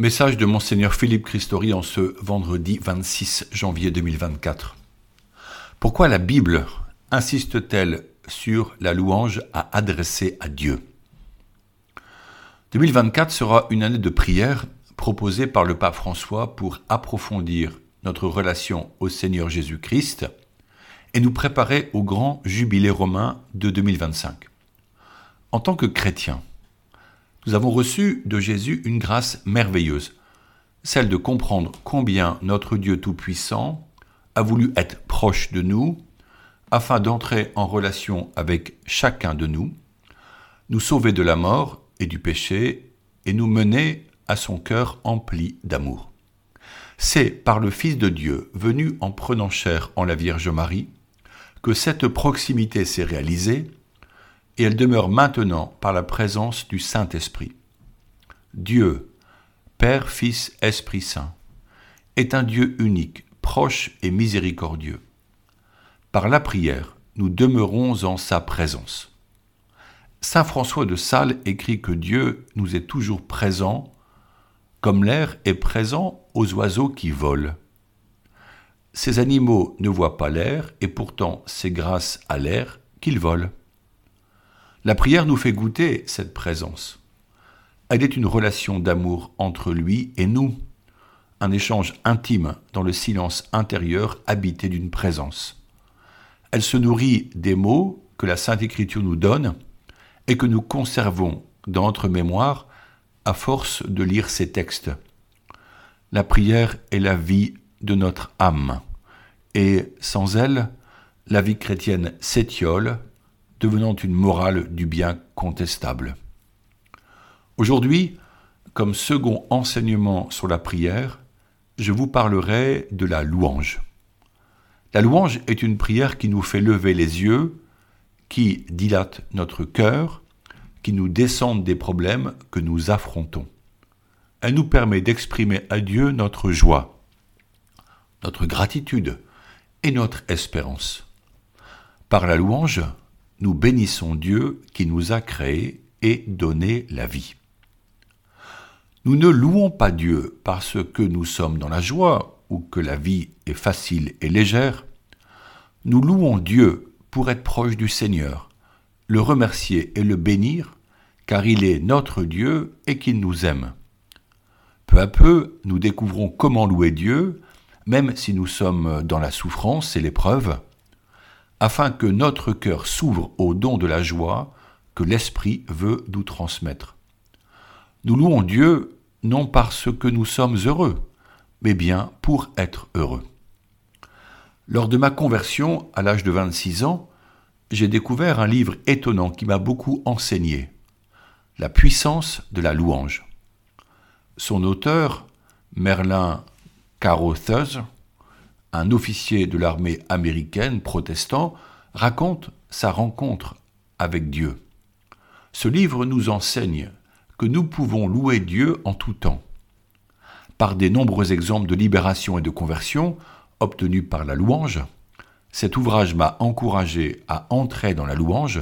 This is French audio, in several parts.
Message de Monseigneur Philippe Christori en ce vendredi 26 janvier 2024. Pourquoi la Bible insiste-t-elle sur la louange à adresser à Dieu? 2024 sera une année de prière proposée par le pape François pour approfondir notre relation au Seigneur Jésus-Christ et nous préparer au grand jubilé romain de 2025. En tant que chrétiens, nous avons reçu de Jésus une grâce merveilleuse, celle de comprendre combien notre Dieu Tout-Puissant a voulu être proche de nous, afin d'entrer en relation avec chacun de nous, nous sauver de la mort et du péché, et nous mener à son cœur empli d'amour. C'est par le Fils de Dieu, venu en prenant chair en la Vierge Marie, que cette proximité s'est réalisée et elle demeure maintenant par la présence du Saint-Esprit. Dieu, Père, Fils, Esprit Saint, est un Dieu unique, proche et miséricordieux. Par la prière, nous demeurons en sa présence. Saint François de Sales écrit que Dieu nous est toujours présent, comme l'air est présent aux oiseaux qui volent. Ces animaux ne voient pas l'air, et pourtant c'est grâce à l'air qu'ils volent. La prière nous fait goûter cette présence. Elle est une relation d'amour entre lui et nous, un échange intime dans le silence intérieur habité d'une présence. Elle se nourrit des mots que la Sainte Écriture nous donne et que nous conservons dans notre mémoire à force de lire ces textes. La prière est la vie de notre âme, et sans elle, la vie chrétienne s'étiole devenant une morale du bien contestable. Aujourd'hui, comme second enseignement sur la prière, je vous parlerai de la louange. La louange est une prière qui nous fait lever les yeux, qui dilate notre cœur, qui nous descend des problèmes que nous affrontons. Elle nous permet d'exprimer à Dieu notre joie, notre gratitude et notre espérance. Par la louange, nous bénissons Dieu qui nous a créés et donné la vie. Nous ne louons pas Dieu parce que nous sommes dans la joie ou que la vie est facile et légère. Nous louons Dieu pour être proche du Seigneur, le remercier et le bénir, car il est notre Dieu et qu'il nous aime. Peu à peu, nous découvrons comment louer Dieu, même si nous sommes dans la souffrance et l'épreuve, afin que notre cœur s'ouvre au don de la joie que l'Esprit veut nous transmettre. Nous louons Dieu non parce que nous sommes heureux, mais bien pour être heureux. Lors de ma conversion, à l'âge de 26 ans, j'ai découvert un livre étonnant qui m'a beaucoup enseigné, La puissance de la louange. Son auteur, Merlin Carothers, un officier de l'armée américaine protestant, raconte sa rencontre avec Dieu. Ce livre nous enseigne que nous pouvons louer Dieu en tout temps. Par des nombreux exemples de libération et de conversion obtenus par la louange, cet ouvrage m'a encouragé à entrer dans la louange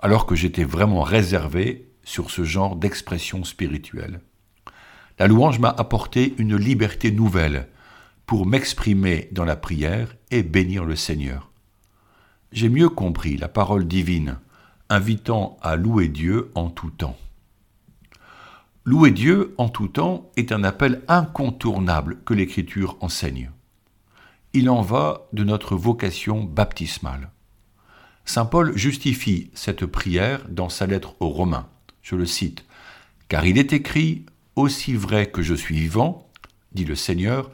alors que j'étais vraiment réservé sur ce genre d'expression spirituelle. La louange m'a apporté une liberté nouvelle pour m'exprimer dans la prière et bénir le Seigneur. J'ai mieux compris la parole divine, invitant à louer Dieu en tout temps. Louer Dieu en tout temps est un appel incontournable que l'Écriture enseigne. Il en va de notre vocation baptismale. Saint Paul justifie cette prière dans sa lettre aux Romains. Je le cite. Car il est écrit, Aussi vrai que je suis vivant, dit le Seigneur,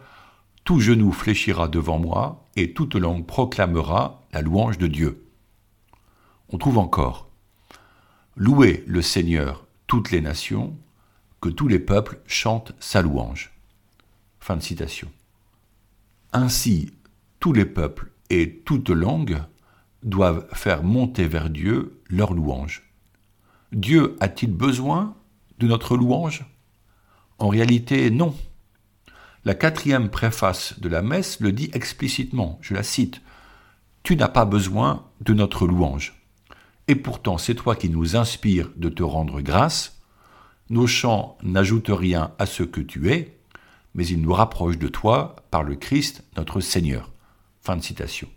tout genou fléchira devant moi, et toute langue proclamera la louange de Dieu. On trouve encore Louez le Seigneur toutes les nations, que tous les peuples chantent sa louange. Fin de citation. Ainsi, tous les peuples et toutes langues doivent faire monter vers Dieu leur louange. Dieu a-t-il besoin de notre louange? En réalité, non. La quatrième préface de la messe le dit explicitement, je la cite, Tu n'as pas besoin de notre louange. Et pourtant c'est toi qui nous inspires de te rendre grâce, Nos chants n'ajoutent rien à ce que tu es, mais ils nous rapprochent de toi par le Christ notre Seigneur. Fin de citation.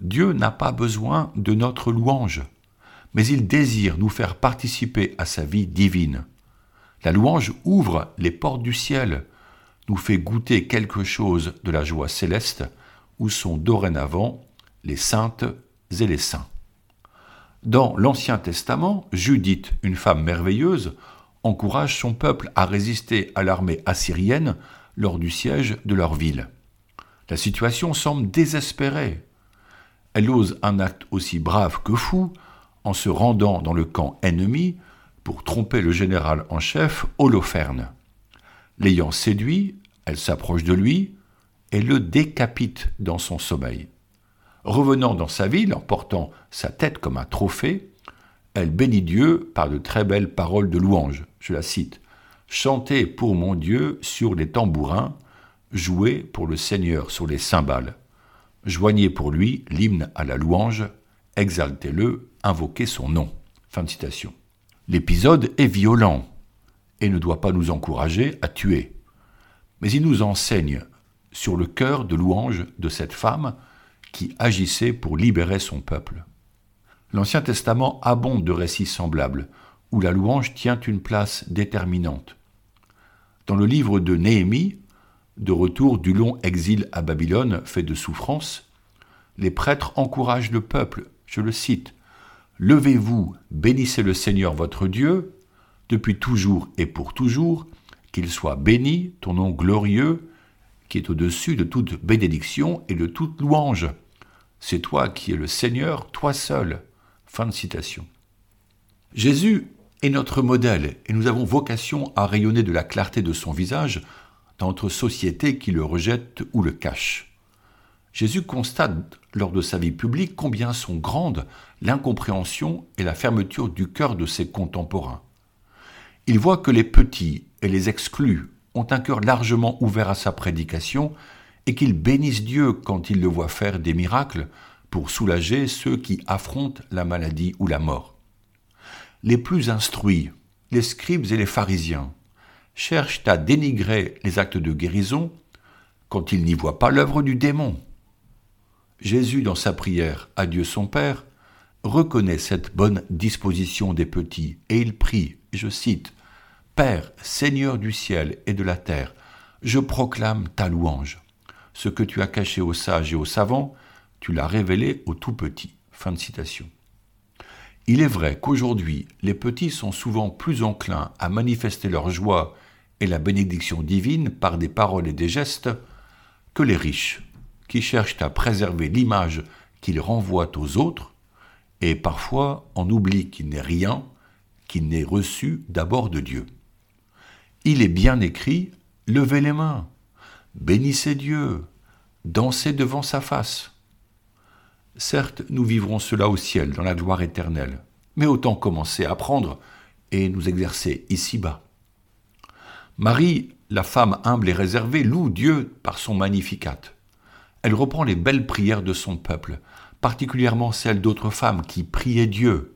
Dieu n'a pas besoin de notre louange, mais il désire nous faire participer à sa vie divine. La louange ouvre les portes du ciel, nous fait goûter quelque chose de la joie céleste, où sont dorénavant les saintes et les saints. Dans l'Ancien Testament, Judith, une femme merveilleuse, encourage son peuple à résister à l'armée assyrienne lors du siège de leur ville. La situation semble désespérée. Elle ose un acte aussi brave que fou en se rendant dans le camp ennemi pour tromper le général en chef Holoferne. L'ayant séduit, elle s'approche de lui et le décapite dans son sommeil. Revenant dans sa ville en portant sa tête comme un trophée, elle bénit Dieu par de très belles paroles de louange. Je la cite. Chantez pour mon Dieu sur les tambourins, jouez pour le Seigneur sur les cymbales. Joignez pour lui l'hymne à la louange, exaltez-le, invoquez son nom. Fin de citation. L'épisode est violent et ne doit pas nous encourager à tuer. Mais il nous enseigne sur le cœur de louange de cette femme qui agissait pour libérer son peuple. L'Ancien Testament abonde de récits semblables, où la louange tient une place déterminante. Dans le livre de Néhémie, de retour du long exil à Babylone fait de souffrance, les prêtres encouragent le peuple, je le cite, Levez-vous, bénissez le Seigneur votre Dieu, depuis toujours et pour toujours, qu'il soit béni, ton nom glorieux, qui est au-dessus de toute bénédiction et de toute louange. C'est toi qui es le Seigneur, toi seul. Jésus est notre modèle et nous avons vocation à rayonner de la clarté de son visage dans notre société qui le rejette ou le cache. Jésus constate lors de sa vie publique combien sont grandes l'incompréhension et la fermeture du cœur de ses contemporains. Il voit que les petits et les exclus ont un cœur largement ouvert à sa prédication et qu'ils bénissent Dieu quand ils le voient faire des miracles pour soulager ceux qui affrontent la maladie ou la mort. Les plus instruits, les scribes et les pharisiens, cherchent à dénigrer les actes de guérison quand ils n'y voient pas l'œuvre du démon. Jésus, dans sa prière à Dieu son Père, reconnaît cette bonne disposition des petits et il prie, je cite, Père, Seigneur du ciel et de la terre, je proclame ta louange. Ce que tu as caché aux sages et aux savants, tu l'as révélé aux tout petits. Fin de citation. Il est vrai qu'aujourd'hui, les petits sont souvent plus enclins à manifester leur joie et la bénédiction divine par des paroles et des gestes que les riches, qui cherchent à préserver l'image qu'ils renvoient aux autres, et parfois en oublient qu'il n'est rien, qu'il n'est reçu d'abord de Dieu. Il est bien écrit Levez les mains, bénissez Dieu, dansez devant sa face. Certes, nous vivrons cela au ciel, dans la gloire éternelle, mais autant commencer à apprendre et nous exercer ici-bas. Marie, la femme humble et réservée, loue Dieu par son magnificat. Elle reprend les belles prières de son peuple, particulièrement celles d'autres femmes qui priaient Dieu.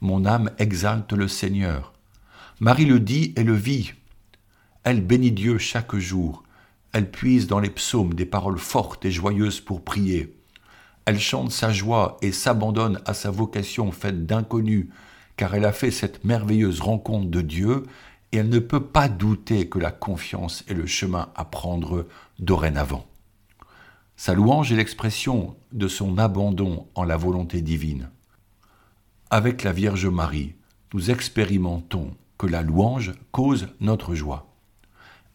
Mon âme exalte le Seigneur. Marie le dit et le vit. Elle bénit Dieu chaque jour, elle puise dans les psaumes des paroles fortes et joyeuses pour prier. Elle chante sa joie et s'abandonne à sa vocation faite d'inconnu, car elle a fait cette merveilleuse rencontre de Dieu, et elle ne peut pas douter que la confiance est le chemin à prendre dorénavant. Sa louange est l'expression de son abandon en la volonté divine. Avec la Vierge Marie, nous expérimentons que la louange cause notre joie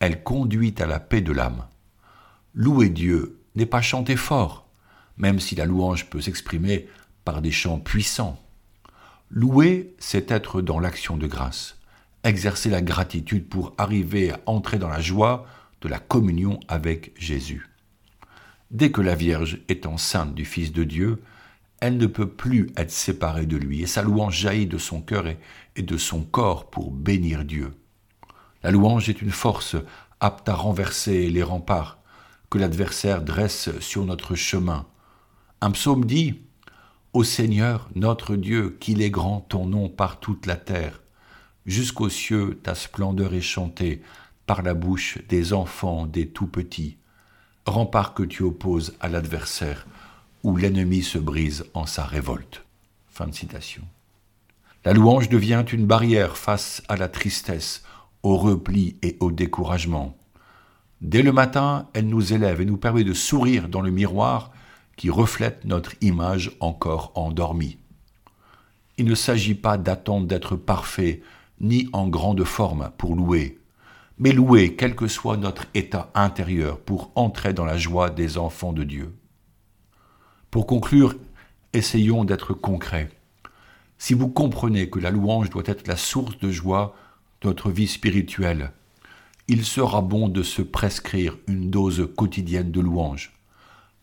elle conduit à la paix de l'âme. Louer Dieu n'est pas chanter fort, même si la louange peut s'exprimer par des chants puissants. Louer, c'est être dans l'action de grâce, exercer la gratitude pour arriver à entrer dans la joie de la communion avec Jésus. Dès que la Vierge est enceinte du Fils de Dieu, elle ne peut plus être séparée de lui, et sa louange jaillit de son cœur et de son corps pour bénir Dieu. La louange est une force apte à renverser les remparts que l'adversaire dresse sur notre chemin. Un psaume dit Ô Seigneur, notre Dieu, qu'il est grand ton nom par toute la terre. Jusqu'aux cieux ta splendeur est chantée par la bouche des enfants, des tout petits. Rempart que tu opposes à l'adversaire, où l'ennemi se brise en sa révolte. Fin de citation. La louange devient une barrière face à la tristesse, au repli et au découragement. Dès le matin, elle nous élève et nous permet de sourire dans le miroir qui reflète notre image encore endormie. Il ne s'agit pas d'attendre d'être parfait, ni en grande forme pour louer, mais louer quel que soit notre état intérieur pour entrer dans la joie des enfants de Dieu. Pour conclure, essayons d'être concrets. Si vous comprenez que la louange doit être la source de joie de notre vie spirituelle, il sera bon de se prescrire une dose quotidienne de louange.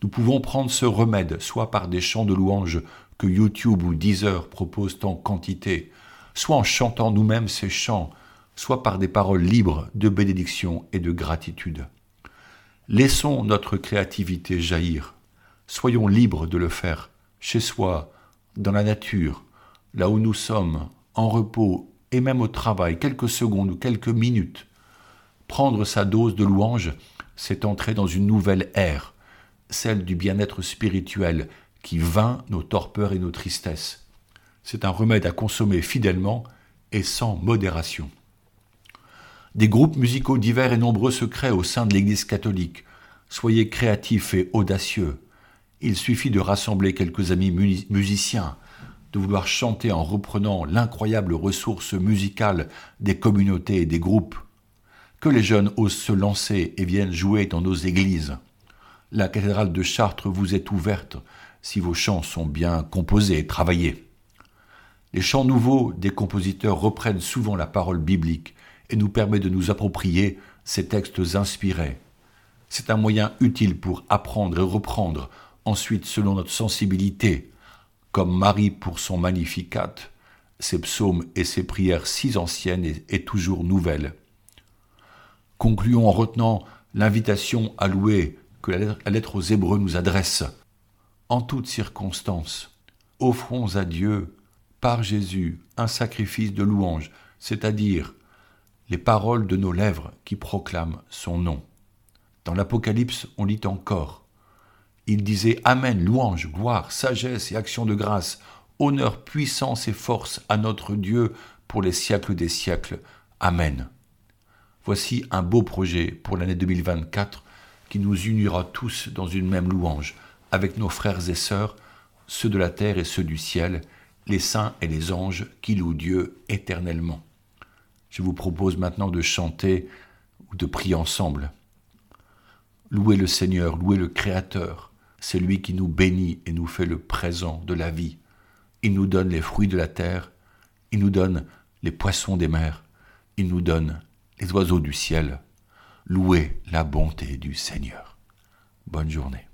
Nous pouvons prendre ce remède soit par des chants de louange que YouTube ou Deezer proposent en quantité, soit en chantant nous-mêmes ces chants, soit par des paroles libres de bénédiction et de gratitude. Laissons notre créativité jaillir. Soyons libres de le faire, chez soi, dans la nature, là où nous sommes, en repos et même au travail, quelques secondes ou quelques minutes. Prendre sa dose de louange, c'est entrer dans une nouvelle ère, celle du bien-être spirituel qui vainc nos torpeurs et nos tristesses. C'est un remède à consommer fidèlement et sans modération. Des groupes musicaux divers et nombreux se créent au sein de l'Église catholique. Soyez créatifs et audacieux. Il suffit de rassembler quelques amis musiciens, de vouloir chanter en reprenant l'incroyable ressource musicale des communautés et des groupes. Que les jeunes osent se lancer et viennent jouer dans nos églises. La cathédrale de Chartres vous est ouverte si vos chants sont bien composés et travaillés. Les chants nouveaux des compositeurs reprennent souvent la parole biblique et nous permettent de nous approprier ces textes inspirés. C'est un moyen utile pour apprendre et reprendre, ensuite selon notre sensibilité, comme Marie pour son Magnificat, ses psaumes et ses prières si anciennes et, toujours nouvelles. Concluons en retenant l'invitation à louer que la lettre aux Hébreux nous adresse. En toutes circonstances, offrons à Dieu, par Jésus, un sacrifice de louange, c'est-à-dire les paroles de nos lèvres qui proclament son nom. Dans l'Apocalypse, on lit encore il disait Amen, louange, gloire, sagesse et action de grâce, honneur, puissance et force à notre Dieu pour les siècles des siècles. Amen. Voici un beau projet pour l'année 2024 qui nous unira tous dans une même louange, avec nos frères et sœurs, ceux de la terre et ceux du ciel, les saints et les anges qui louent Dieu éternellement. Je vous propose maintenant de chanter ou de prier ensemble. Louez le Seigneur, louez le Créateur, c'est lui qui nous bénit et nous fait le présent de la vie. Il nous donne les fruits de la terre, il nous donne les poissons des mers, il nous donne les oiseaux du ciel. Louez la bonté du Seigneur. Bonne journée.